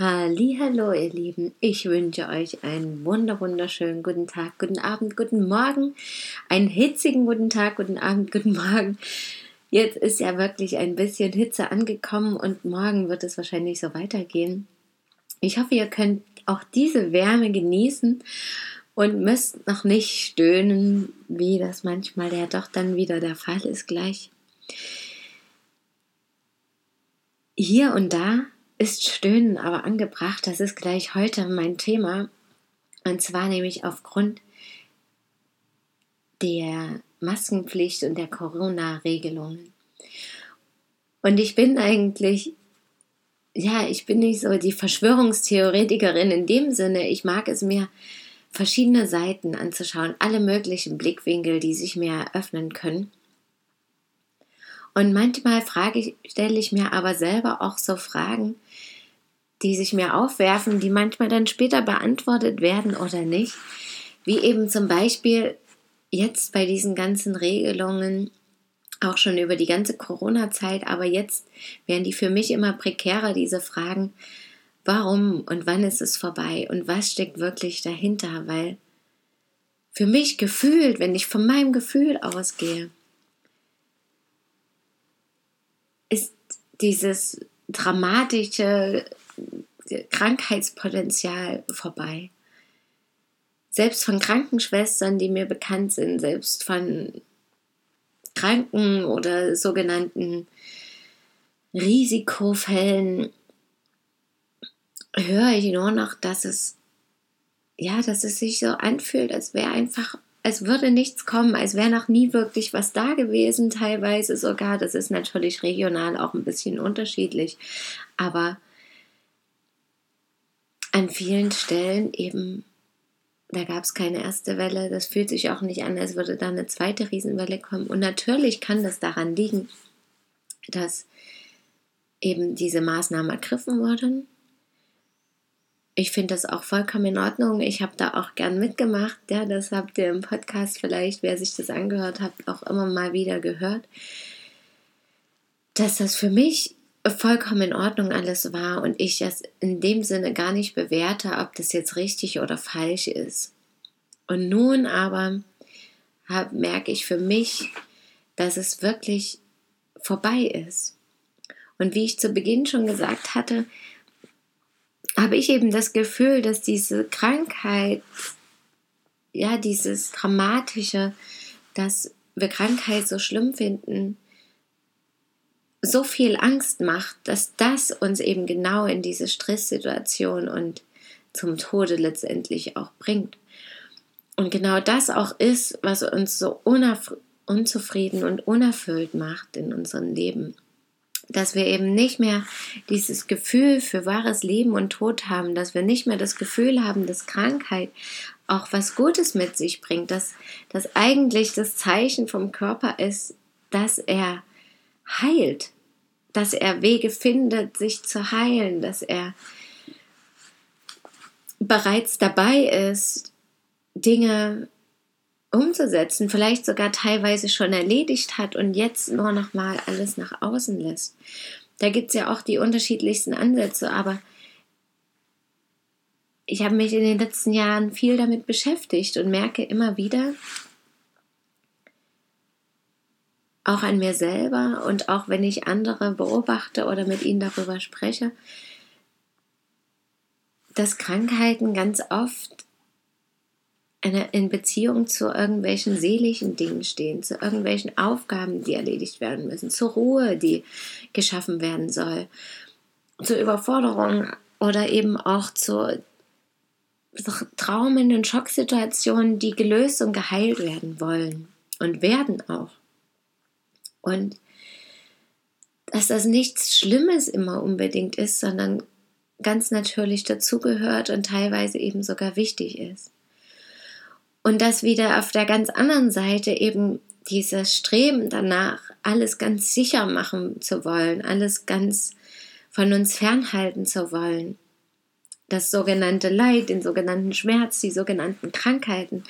Hallo, ihr Lieben. Ich wünsche euch einen wunder wunderschönen guten Tag, guten Abend, guten Morgen, einen hitzigen guten Tag, guten Abend, guten Morgen. Jetzt ist ja wirklich ein bisschen Hitze angekommen und morgen wird es wahrscheinlich so weitergehen. Ich hoffe, ihr könnt auch diese Wärme genießen und müsst noch nicht stöhnen, wie das manchmal ja doch dann wieder der Fall ist gleich. Hier und da ist Stöhnen aber angebracht. Das ist gleich heute mein Thema. Und zwar nämlich aufgrund der Maskenpflicht und der Corona-Regelungen. Und ich bin eigentlich, ja, ich bin nicht so die Verschwörungstheoretikerin in dem Sinne. Ich mag es mir, verschiedene Seiten anzuschauen, alle möglichen Blickwinkel, die sich mir eröffnen können. Und manchmal frage ich, stelle ich mir aber selber auch so Fragen, die sich mir aufwerfen, die manchmal dann später beantwortet werden oder nicht. Wie eben zum Beispiel jetzt bei diesen ganzen Regelungen, auch schon über die ganze Corona-Zeit, aber jetzt werden die für mich immer prekärer, diese Fragen, warum und wann ist es vorbei und was steckt wirklich dahinter, weil für mich gefühlt, wenn ich von meinem Gefühl ausgehe, ist dieses dramatische Krankheitspotenzial vorbei. Selbst von Krankenschwestern, die mir bekannt sind, selbst von Kranken oder sogenannten Risikofällen höre ich nur noch, dass es ja, dass es sich so anfühlt, als wäre einfach, als würde nichts kommen, als wäre noch nie wirklich was da gewesen, teilweise sogar. Das ist natürlich regional auch ein bisschen unterschiedlich, aber an vielen Stellen eben, da gab es keine erste Welle. Das fühlt sich auch nicht an, als würde da eine zweite Riesenwelle kommen. Und natürlich kann das daran liegen, dass eben diese Maßnahmen ergriffen wurden. Ich finde das auch vollkommen in Ordnung. Ich habe da auch gern mitgemacht. Ja, das habt ihr im Podcast vielleicht, wer sich das angehört hat, auch immer mal wieder gehört. Dass das für mich vollkommen in Ordnung alles war und ich es in dem Sinne gar nicht bewerte, ob das jetzt richtig oder falsch ist. Und nun aber hab, merke ich für mich, dass es wirklich vorbei ist. Und wie ich zu Beginn schon gesagt hatte, habe ich eben das Gefühl, dass diese Krankheit, ja, dieses Dramatische, dass wir Krankheit so schlimm finden, so viel Angst macht, dass das uns eben genau in diese Stresssituation und zum Tode letztendlich auch bringt. Und genau das auch ist, was uns so unzufrieden und unerfüllt macht in unserem Leben. Dass wir eben nicht mehr dieses Gefühl für wahres Leben und Tod haben, dass wir nicht mehr das Gefühl haben, dass Krankheit auch was Gutes mit sich bringt, dass das eigentlich das Zeichen vom Körper ist, dass er heilt, dass er Wege findet, sich zu heilen, dass er bereits dabei ist, Dinge umzusetzen, vielleicht sogar teilweise schon erledigt hat und jetzt nur noch mal alles nach außen lässt. Da gibt es ja auch die unterschiedlichsten Ansätze, aber ich habe mich in den letzten Jahren viel damit beschäftigt und merke immer wieder, auch an mir selber und auch wenn ich andere beobachte oder mit ihnen darüber spreche, dass Krankheiten ganz oft in Beziehung zu irgendwelchen seelischen Dingen stehen, zu irgendwelchen Aufgaben, die erledigt werden müssen, zur Ruhe, die geschaffen werden soll, zur Überforderung oder eben auch zu traumenden Schocksituationen, die gelöst und geheilt werden wollen und werden auch. Und dass das nichts Schlimmes immer unbedingt ist, sondern ganz natürlich dazugehört und teilweise eben sogar wichtig ist. Und dass wieder auf der ganz anderen Seite eben dieses Streben danach, alles ganz sicher machen zu wollen, alles ganz von uns fernhalten zu wollen, das sogenannte Leid, den sogenannten Schmerz, die sogenannten Krankheiten,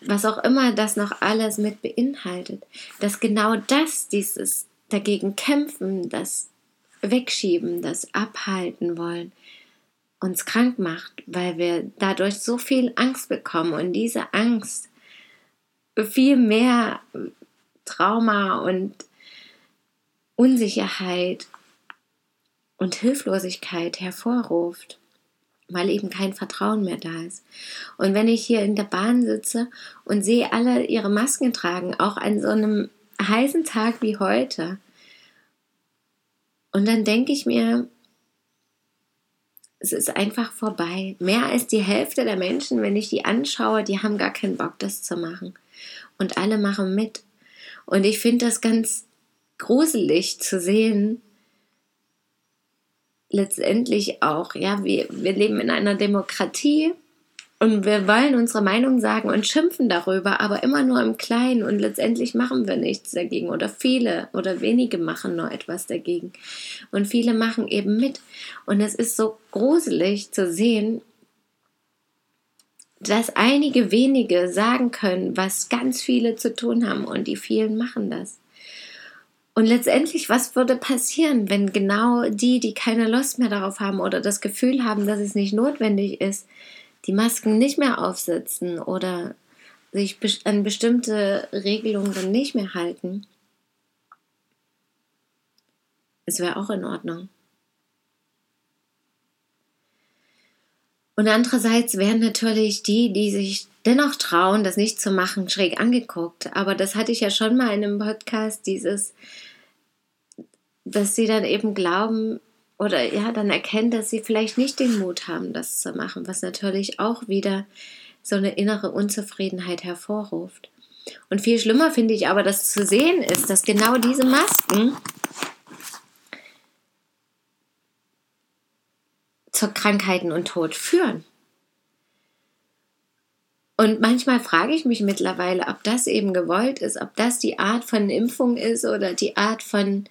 was auch immer das noch alles mit beinhaltet, dass genau das, dieses dagegen kämpfen, das Wegschieben, das Abhalten wollen, uns krank macht, weil wir dadurch so viel Angst bekommen. Und diese Angst viel mehr Trauma und Unsicherheit und Hilflosigkeit hervorruft, weil eben kein Vertrauen mehr da ist. Und wenn ich hier in der Bahn sitze und sehe alle ihre Masken tragen, auch an so einem heißen Tag wie heute, und dann denke ich mir, es ist einfach vorbei. Mehr als die Hälfte der Menschen, wenn ich die anschaue, die haben gar keinen Bock, das zu machen. Und alle machen mit. Und ich finde das ganz gruselig zu sehen, letztendlich auch, ja, wir, wir leben in einer Demokratie und wir wollen unsere Meinung sagen und schimpfen darüber, aber immer nur im Kleinen und letztendlich machen wir nichts dagegen oder viele oder wenige machen nur etwas dagegen und viele machen eben mit und es ist so gruselig zu sehen, dass einige wenige sagen können, was ganz viele zu tun haben und die vielen machen das. Und letztendlich, was würde passieren, wenn genau die, die keine Lust mehr darauf haben oder das Gefühl haben, dass es nicht notwendig ist, die Masken nicht mehr aufsetzen oder sich an bestimmte Regelungen dann nicht mehr halten? Es wäre auch in Ordnung. Und andererseits werden natürlich die, die sich dennoch trauen, das nicht zu machen, schräg angeguckt. Aber das hatte ich ja schon mal in einem Podcast, dieses, dass sie dann eben glauben oder ja, dann erkennen, dass sie vielleicht nicht den Mut haben, das zu machen, was natürlich auch wieder so eine innere Unzufriedenheit hervorruft. Und viel schlimmer finde ich aber, dass zu sehen ist, dass genau diese Masken zu Krankheiten und Tod führen. Und manchmal frage ich mich mittlerweile, ob das eben gewollt ist, ob das die Art von Impfung ist oder die Art von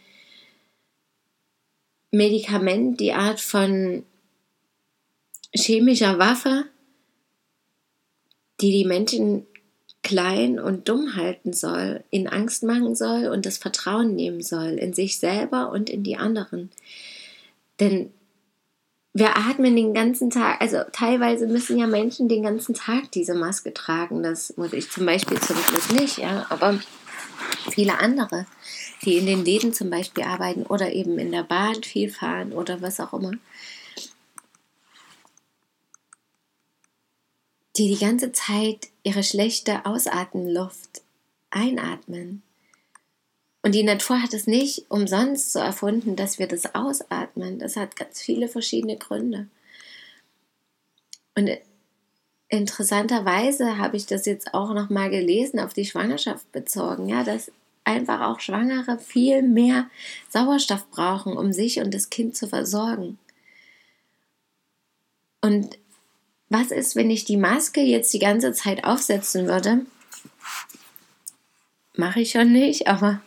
Medikament, die Art von chemischer Waffe, die die Menschen klein und dumm halten soll, in Angst machen soll und das Vertrauen nehmen soll in sich selber und in die anderen. Denn wir atmen den ganzen Tag, also teilweise müssen ja Menschen den ganzen Tag diese Maske tragen. Das muss ich zum Beispiel zum Glück nicht, ja, aber viele andere die in den Läden zum Beispiel arbeiten oder eben in der Bahn viel fahren oder was auch immer, die die ganze Zeit ihre schlechte Ausatmenluft einatmen. Und die Natur hat es nicht umsonst so erfunden, dass wir das ausatmen. Das hat ganz viele verschiedene Gründe. Und interessanterweise habe ich das jetzt auch noch mal gelesen auf die Schwangerschaft bezogen, ja, dass einfach auch Schwangere viel mehr Sauerstoff brauchen, um sich und das Kind zu versorgen. Und was ist, wenn ich die Maske jetzt die ganze Zeit aufsetzen würde? Mache ich schon nicht, aber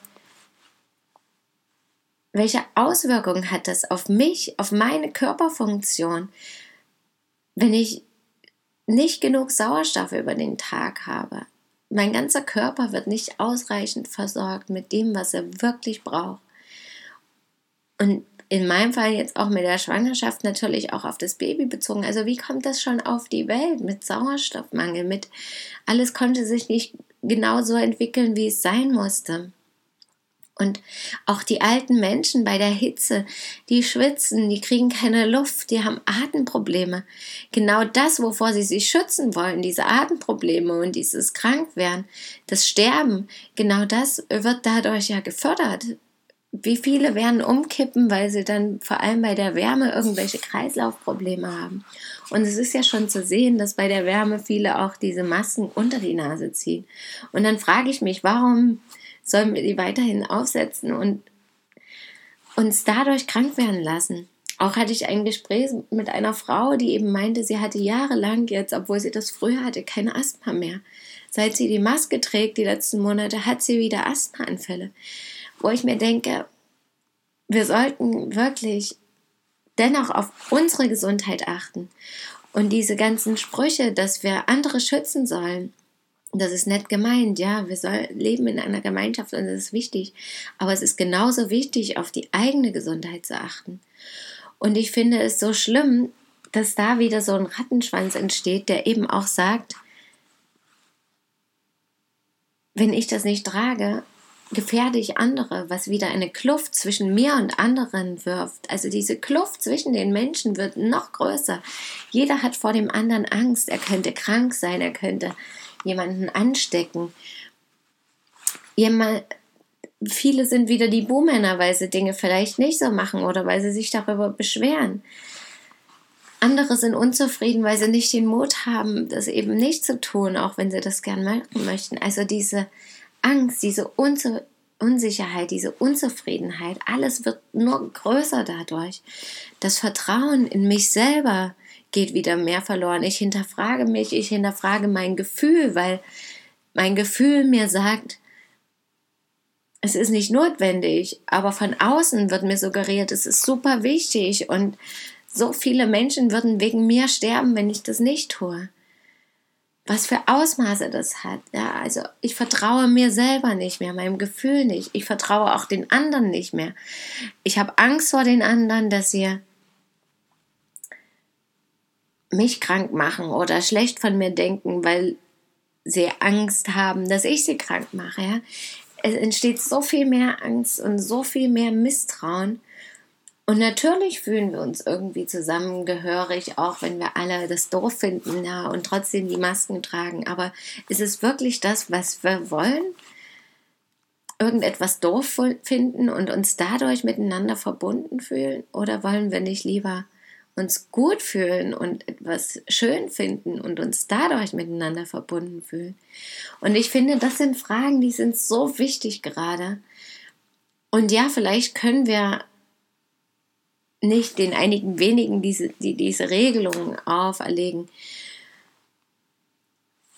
welche Auswirkungen hat das auf mich, auf meine Körperfunktion, wenn ich nicht genug Sauerstoff über den Tag habe? Mein ganzer Körper wird nicht ausreichend versorgt mit dem, was er wirklich braucht. Und in meinem Fall jetzt auch mit der Schwangerschaft natürlich auch auf das Baby bezogen. Also wie kommt das schon auf die Welt mit Sauerstoffmangel, mit alles konnte sich nicht genau so entwickeln, wie es sein musste. Und auch die alten Menschen bei der Hitze, die schwitzen, die kriegen keine Luft, die haben Atemprobleme. Genau das, wovor sie sich schützen wollen, diese Atemprobleme und dieses Krankwerden, das Sterben, genau das wird dadurch ja gefördert. Wie viele werden umkippen, weil sie dann vor allem bei der Wärme irgendwelche Kreislaufprobleme haben. Und es ist ja schon zu sehen, dass bei der Wärme viele auch diese Masken unter die Nase ziehen. Und dann frage ich mich, warum sollen wir die weiterhin aufsetzen und uns dadurch krank werden lassen. auch hatte ich ein Gespräch mit einer Frau, die eben meinte, sie hatte jahrelang jetzt, obwohl sie das früher hatte, keine Asthma mehr. Seit sie die Maske trägt, die letzten Monate, hat sie wieder Asthmaanfälle. Wo ich mir denke, wir sollten wirklich dennoch auf unsere Gesundheit achten. Und diese ganzen Sprüche, dass wir andere schützen sollen, das ist nett gemeint, ja, wir soll, leben in einer Gemeinschaft und das ist wichtig. Aber es ist genauso wichtig, auf die eigene Gesundheit zu achten. Und ich finde es so schlimm, dass da wieder so ein Rattenschwanz entsteht, der eben auch sagt, wenn ich das nicht trage, gefährde ich andere, was wieder eine Kluft zwischen mir und anderen wirft. Also diese Kluft zwischen den Menschen wird noch größer. Jeder hat vor dem anderen Angst. Er könnte krank sein, er könnte jemanden anstecken. Jemand, viele sind wieder die Buhmänner, weil sie Dinge vielleicht nicht so machen oder weil sie sich darüber beschweren. Andere sind unzufrieden, weil sie nicht den Mut haben, das eben nicht zu tun, auch wenn sie das gern machen möchten. Also diese Angst, diese Unsicherheit, diese Unzufriedenheit, alles wird nur größer dadurch. Das Vertrauen in mich selber geht wieder mehr verloren. Ich hinterfrage mich, ich hinterfrage mein Gefühl, weil mein Gefühl mir sagt, es ist nicht notwendig, aber von außen wird mir suggeriert, es ist super wichtig und so viele Menschen würden wegen mir sterben, wenn ich das nicht tue. Was für Ausmaße das hat. Ja, also ich vertraue mir selber nicht mehr, meinem Gefühl nicht. Ich vertraue auch den anderen nicht mehr. Ich habe Angst vor den anderen, dass sie mich krank machen oder schlecht von mir denken, weil sie Angst haben, dass ich sie krank mache. Ja? es entsteht so viel mehr Angst und so viel mehr Misstrauen. Und natürlich fühlen wir uns irgendwie zusammengehörig, auch wenn wir alle das doof finden ja, und trotzdem die Masken tragen. Aber ist es wirklich das, was wir wollen? Irgendetwas doof finden und uns dadurch miteinander verbunden fühlen? Oder wollen wir nicht lieber uns gut fühlen und etwas schön finden und uns dadurch miteinander verbunden fühlen. Und ich finde, das sind Fragen, die sind so wichtig gerade. Und ja, vielleicht können wir nicht den einigen wenigen, diese, die diese Regelungen auferlegen,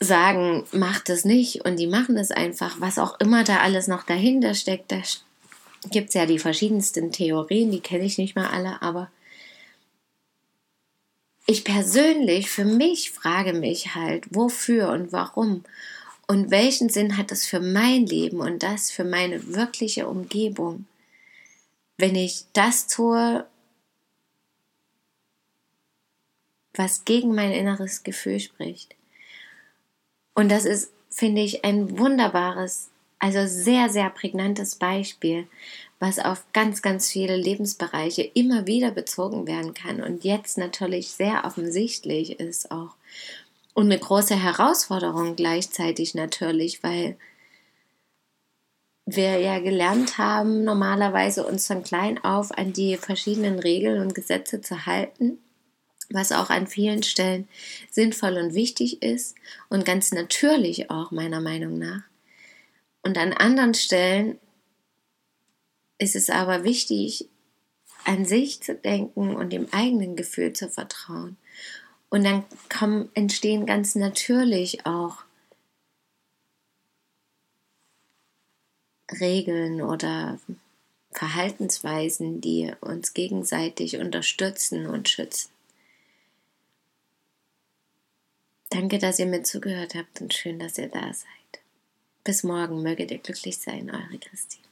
sagen, macht es nicht und die machen es einfach, was auch immer da alles noch dahinter steckt. Da gibt es ja die verschiedensten Theorien, die kenne ich nicht mal alle, aber ich persönlich für mich frage mich halt, wofür und warum und welchen Sinn hat das für mein Leben und das für meine wirkliche Umgebung, wenn ich das tue, was gegen mein inneres Gefühl spricht. Und das ist, finde ich, ein wunderbares, also sehr, sehr prägnantes Beispiel, was auf ganz, ganz viele Lebensbereiche immer wieder bezogen werden kann und jetzt natürlich sehr offensichtlich ist auch. Und eine große Herausforderung gleichzeitig natürlich, weil wir ja gelernt haben, normalerweise uns von klein auf an die verschiedenen Regeln und Gesetze zu halten, was auch an vielen Stellen sinnvoll und wichtig ist und ganz natürlich auch meiner Meinung nach. Und an anderen Stellen ist es aber wichtig, an sich zu denken und dem eigenen Gefühl zu vertrauen. Und dann kommen, entstehen ganz natürlich auch Regeln oder Verhaltensweisen, die uns gegenseitig unterstützen und schützen. Danke, dass ihr mir zugehört habt und schön, dass ihr da seid. Bis morgen möget ihr glücklich sein, eure Christine.